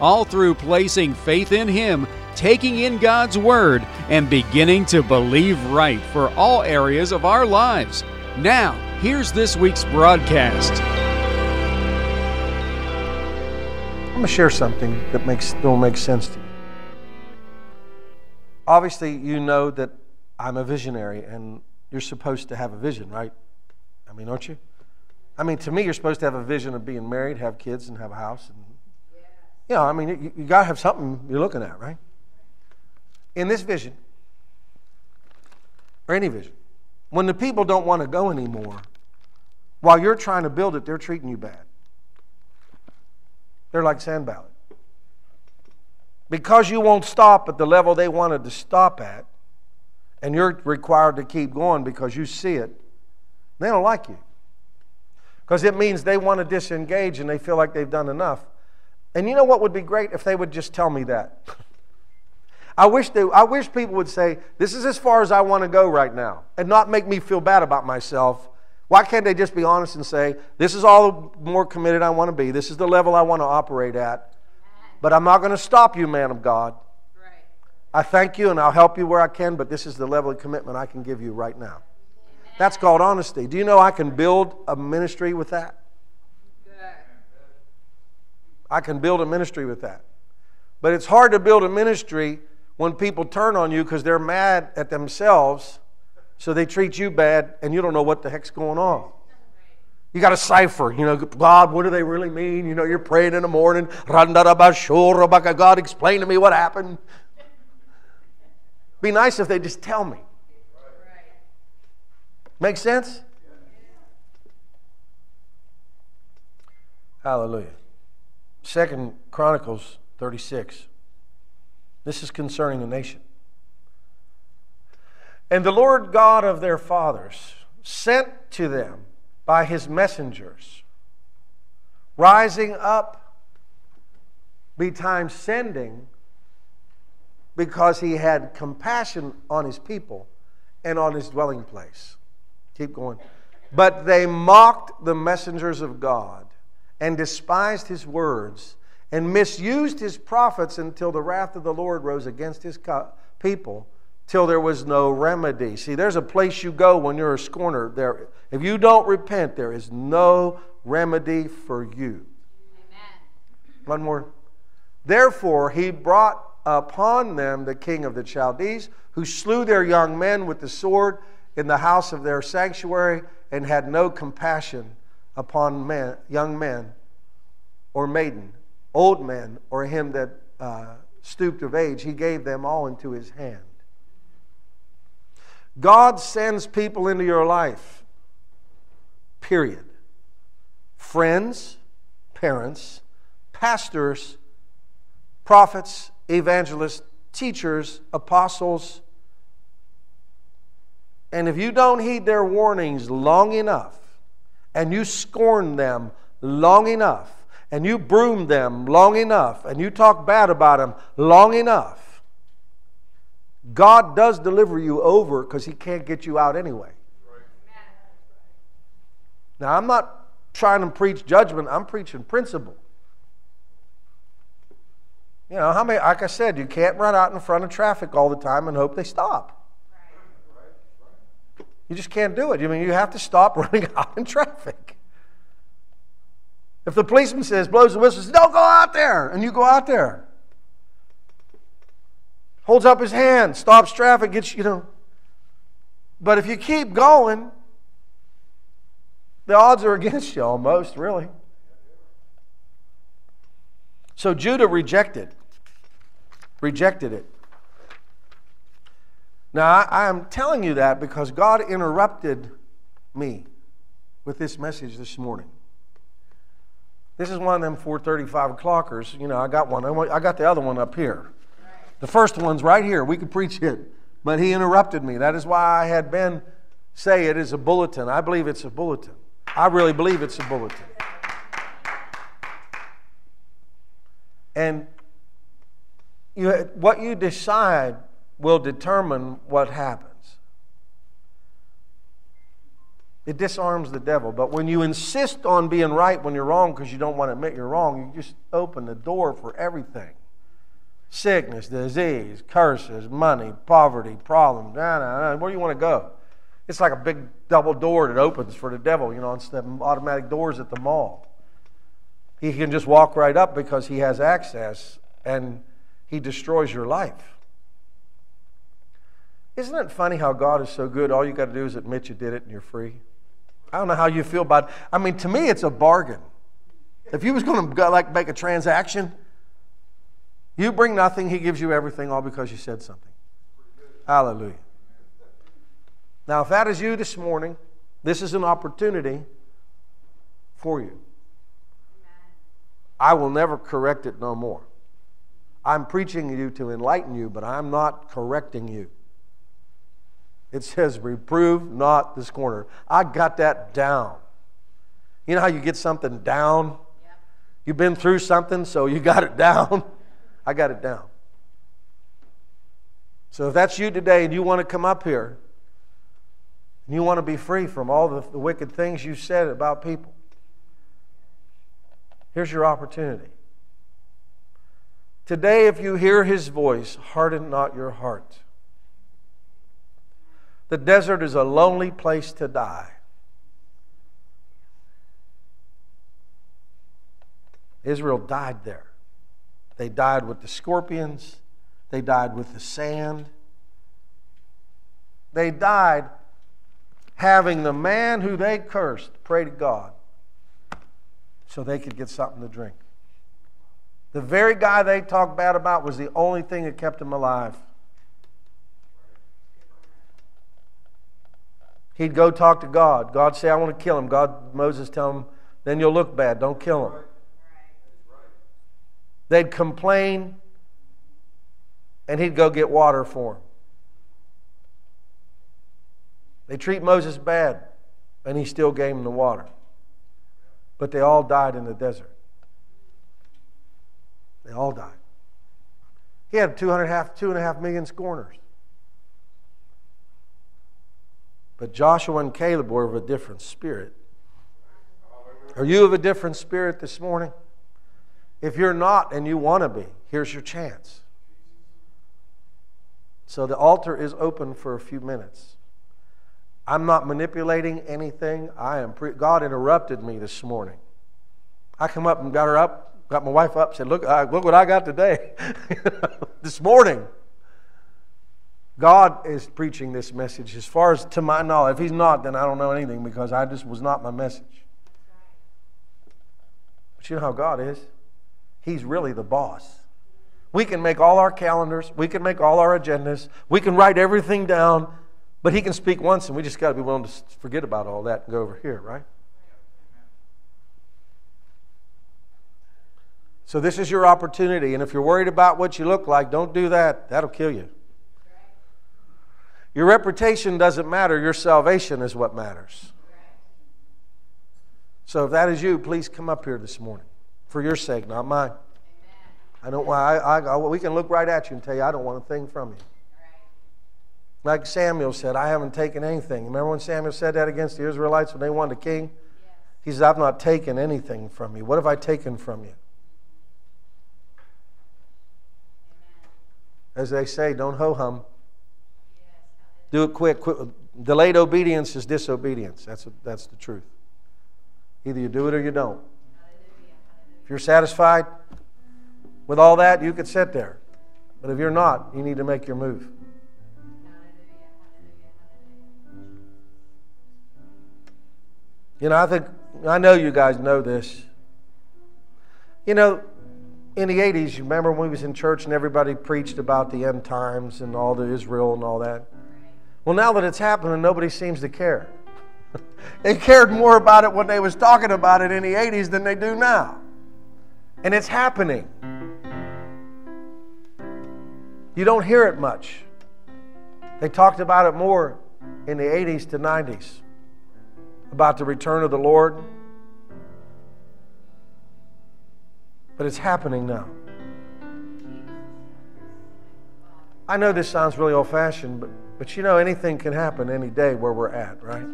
all through placing faith in Him, taking in God's Word, and beginning to believe right for all areas of our lives. Now, here's this week's broadcast. I'm going to share something that makes will make sense to you. Obviously, you know that I'm a visionary, and you're supposed to have a vision, right? I mean, aren't you? I mean, to me, you're supposed to have a vision of being married, have kids, and have a house, and you know, I mean, you, you got to have something you're looking at, right? In this vision, or any vision, when the people don't want to go anymore, while you're trying to build it, they're treating you bad. They're like Sanballat. Because you won't stop at the level they wanted to stop at, and you're required to keep going because you see it, they don't like you. Because it means they want to disengage and they feel like they've done enough. And you know what would be great if they would just tell me that. I wish they, I wish people would say, "This is as far as I want to go right now," and not make me feel bad about myself. Why can't they just be honest and say, "This is all the more committed I want to be. This is the level I want to operate at." But I'm not going to stop you, man of God. I thank you and I'll help you where I can, but this is the level of commitment I can give you right now. That's called honesty. Do you know I can build a ministry with that? I can build a ministry with that. But it's hard to build a ministry when people turn on you because they're mad at themselves, so they treat you bad, and you don't know what the heck's going on. You got to cipher, you know, God, what do they really mean? You know, you're praying in the morning, God, explain to me what happened. Be nice if they just tell me. Make sense? Hallelujah. Second Chronicles 36. This is concerning the nation. And the Lord God of their fathers sent to them by his messengers, rising up betimes sending, because he had compassion on his people and on his dwelling place. Keep going. But they mocked the messengers of God and despised his words and misused his prophets until the wrath of the Lord rose against his people till there was no remedy. See, there's a place you go when you're a scorner. There, if you don't repent, there is no remedy for you. Amen. One more. Therefore, he brought upon them the king of the Chaldees, who slew their young men with the sword in the house of their sanctuary and had no compassion upon men, young men or maiden, old men or him that uh, stooped of age. He gave them all into his hand. God sends people into your life, period. Friends, parents, pastors, prophets, evangelists, teachers, apostles. And if you don't heed their warnings long enough, and you scorn them long enough, and you broom them long enough, and you talk bad about them long enough, God does deliver you over because He can't get you out anyway. Now, I'm not trying to preach judgment, I'm preaching principle. You know, how many, like I said, you can't run out in front of traffic all the time and hope they stop. You just can't do it. I mean, you have to stop running out in traffic. If the policeman says, blows the whistle, says, don't go out there, and you go out there. Holds up his hand, stops traffic, gets, you know. But if you keep going, the odds are against you almost, really. So Judah rejected, rejected it. Now, I, am telling you that because God interrupted me with this message this morning. This is one of them 435 o'clockers. You know, I got one. I got the other one up here. The first one's right here. We could preach it. But he interrupted me. That is why I had Ben say it is a bulletin. I believe it's a bulletin. I really believe it's a bulletin. And you, what you decide will determine what happens. It disarms the devil. But when you insist on being right when you're wrong because you don't want to admit you're wrong, you just open the door for everything sickness, disease, curses, money, poverty, problems. Nah, nah, nah. Where do you want to go? It's like a big double door that opens for the devil, you know, it's the automatic doors at the mall. He can just walk right up because he has access and he destroys your life. Isn't it funny how God is so good? All you got to do is admit you did it and you're free. I don't know how you feel about it. I mean, to me, it's a bargain. If you was going to like make a transaction, you bring nothing, he gives you everything, all because you said something. Hallelujah. Now, if that is you this morning, this is an opportunity for you. I will never correct it no more. I'm preaching you to enlighten you, but I'm not correcting you. It says, reprove not this corner. I got that down. You know how you get something down? You've been through something, so you got it down. I got it down. So if that's you today and you want to come up here and you want to be free from all the, the wicked things you said about people, here's your opportunity. Today, if you hear his voice, harden not your heart. The desert is a lonely place to die. Israel died there. They died with the scorpions, they died with the sand. They died having the man who they cursed pray to God so they could get something to drink. The very guy they talked bad about was the only thing that kept him alive. He'd go talk to God. God say, I want to kill him. God, Moses tell him, then you'll look bad. Don't kill him. They'd complain, and he'd go get water for them. They treat Moses bad, and he still gave them the water. But they all died in the desert. They all died. He had two, and a half, two and a half million scorners. But Joshua and Caleb were of a different spirit. Are you of a different spirit this morning? If you're not and you want to be, here's your chance. So the altar is open for a few minutes. I'm not manipulating anything. I am pre- God interrupted me this morning. I come up and got her up, got my wife up, said, "Look, look what I got today." this morning. God is preaching this message. As far as to my knowledge, if He's not, then I don't know anything because I just was not my message. But you know how God is. He's really the boss. We can make all our calendars, we can make all our agendas, we can write everything down, but He can speak once, and we just got to be willing to forget about all that and go over here, right? So, this is your opportunity, and if you're worried about what you look like, don't do that. That'll kill you. Your reputation doesn't matter, your salvation is what matters. So, if that is you, please come up here this morning for your sake, not mine. I don't. I, I, I, we can look right at you and tell you I don't want a thing from you. Like Samuel said, I haven't taken anything. Remember when Samuel said that against the Israelites when they wanted a king? He says, I've not taken anything from you. What have I taken from you? As they say, don't ho hum. Do it quick, quick. Delayed obedience is disobedience. That's, a, that's the truth. Either you do it or you don't. If you're satisfied with all that, you could sit there. But if you're not, you need to make your move. You know, I think, I know you guys know this. You know, in the 80s, you remember when we was in church and everybody preached about the end times and all the Israel and all that? Well, now that it's happening, nobody seems to care. they cared more about it when they was talking about it in the 80s than they do now. And it's happening. You don't hear it much. They talked about it more in the 80s to 90s about the return of the Lord. But it's happening now. I know this sounds really old fashioned, but, but you know, anything can happen any day where we're at, right?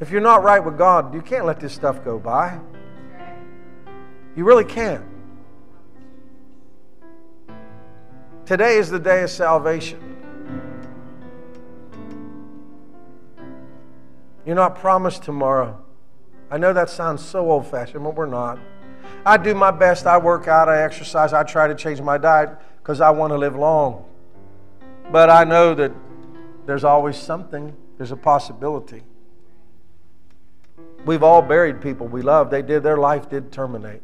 If you're not right with God, you can't let this stuff go by. You really can't. Today is the day of salvation. You're not promised tomorrow. I know that sounds so old fashioned, but we're not. I do my best. I work out, I exercise, I try to change my diet because I want to live long. But I know that there's always something, there's a possibility. We've all buried people we love. They did, their life did terminate.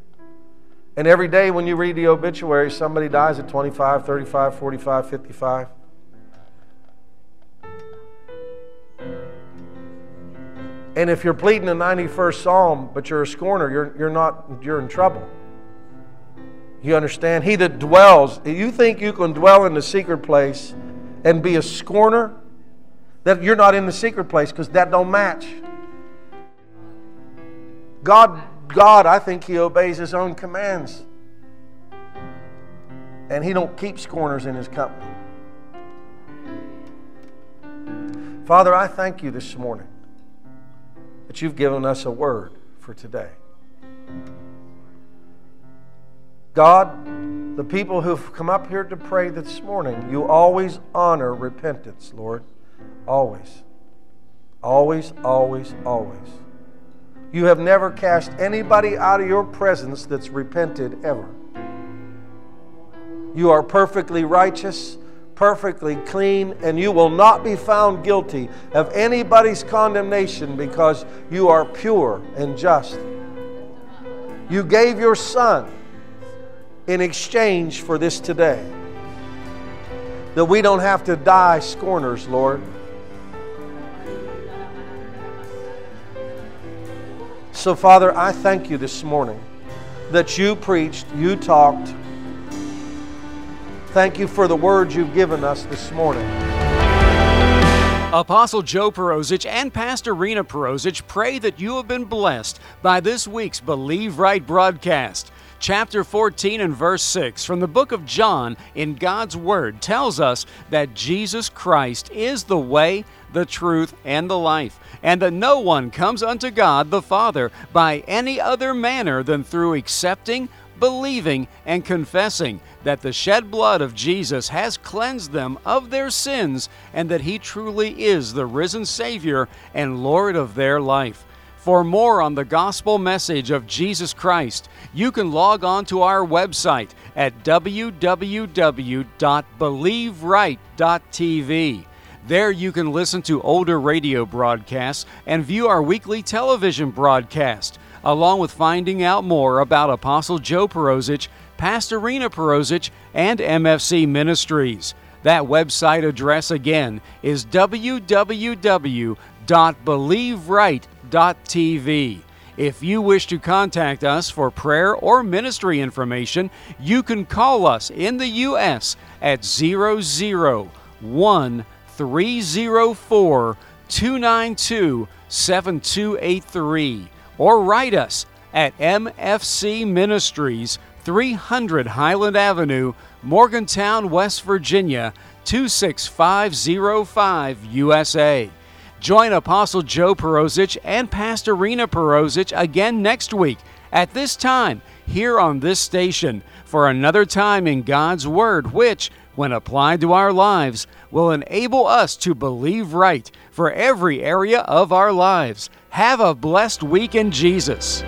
And every day when you read the obituary, somebody dies at 25, 35, 45, 55. And if you're pleading the 91st Psalm, but you're a scorner, you're, you're not, you're in trouble. You understand? He that dwells, you think you can dwell in the secret place and be a scorner? That you're not in the secret place because that don't match. God, God, I think He obeys His own commands. And He don't keep scorners in His company. Father, I thank you this morning that you've given us a word for today. God, the people who've come up here to pray this morning, you always honor repentance, Lord. Always. Always, always, always. You have never cast anybody out of your presence that's repented ever. You are perfectly righteous perfectly clean, and you will not be found guilty of anybody's condemnation because you are pure and just. You gave your Son in exchange for this today. That we don't have to die scorners, Lord. So, Father, I thank you this morning that you preached, you talked, Thank you for the words you've given us this morning. Apostle Joe Perozich and Pastor Rena Perozich pray that you have been blessed by this week's Believe Right broadcast. Chapter 14 and verse 6 from the book of John in God's Word tells us that Jesus Christ is the way, the truth, and the life, and that no one comes unto God the Father by any other manner than through accepting, believing, and confessing that the shed blood of Jesus has cleansed them of their sins and that He truly is the risen Savior and Lord of their life. For more on the gospel message of Jesus Christ, you can log on to our website at www.believeright.tv. There you can listen to older radio broadcasts and view our weekly television broadcast, along with finding out more about Apostle Joe Perozich Pastor Rena Perozich, and MFC Ministries. That website address again is www.believeright.tv. If you wish to contact us for prayer or ministry information, you can call us in the U.S. at 001 304 292 7283 or write us at MFC Ministries 300 Highland Avenue, Morgantown, West Virginia 26505 USA. Join Apostle Joe Perozich and Pastor Rena Perozich again next week at this time here on this station for another time in God's Word, which, when applied to our lives, will enable us to believe right for every area of our lives. Have a blessed week in Jesus.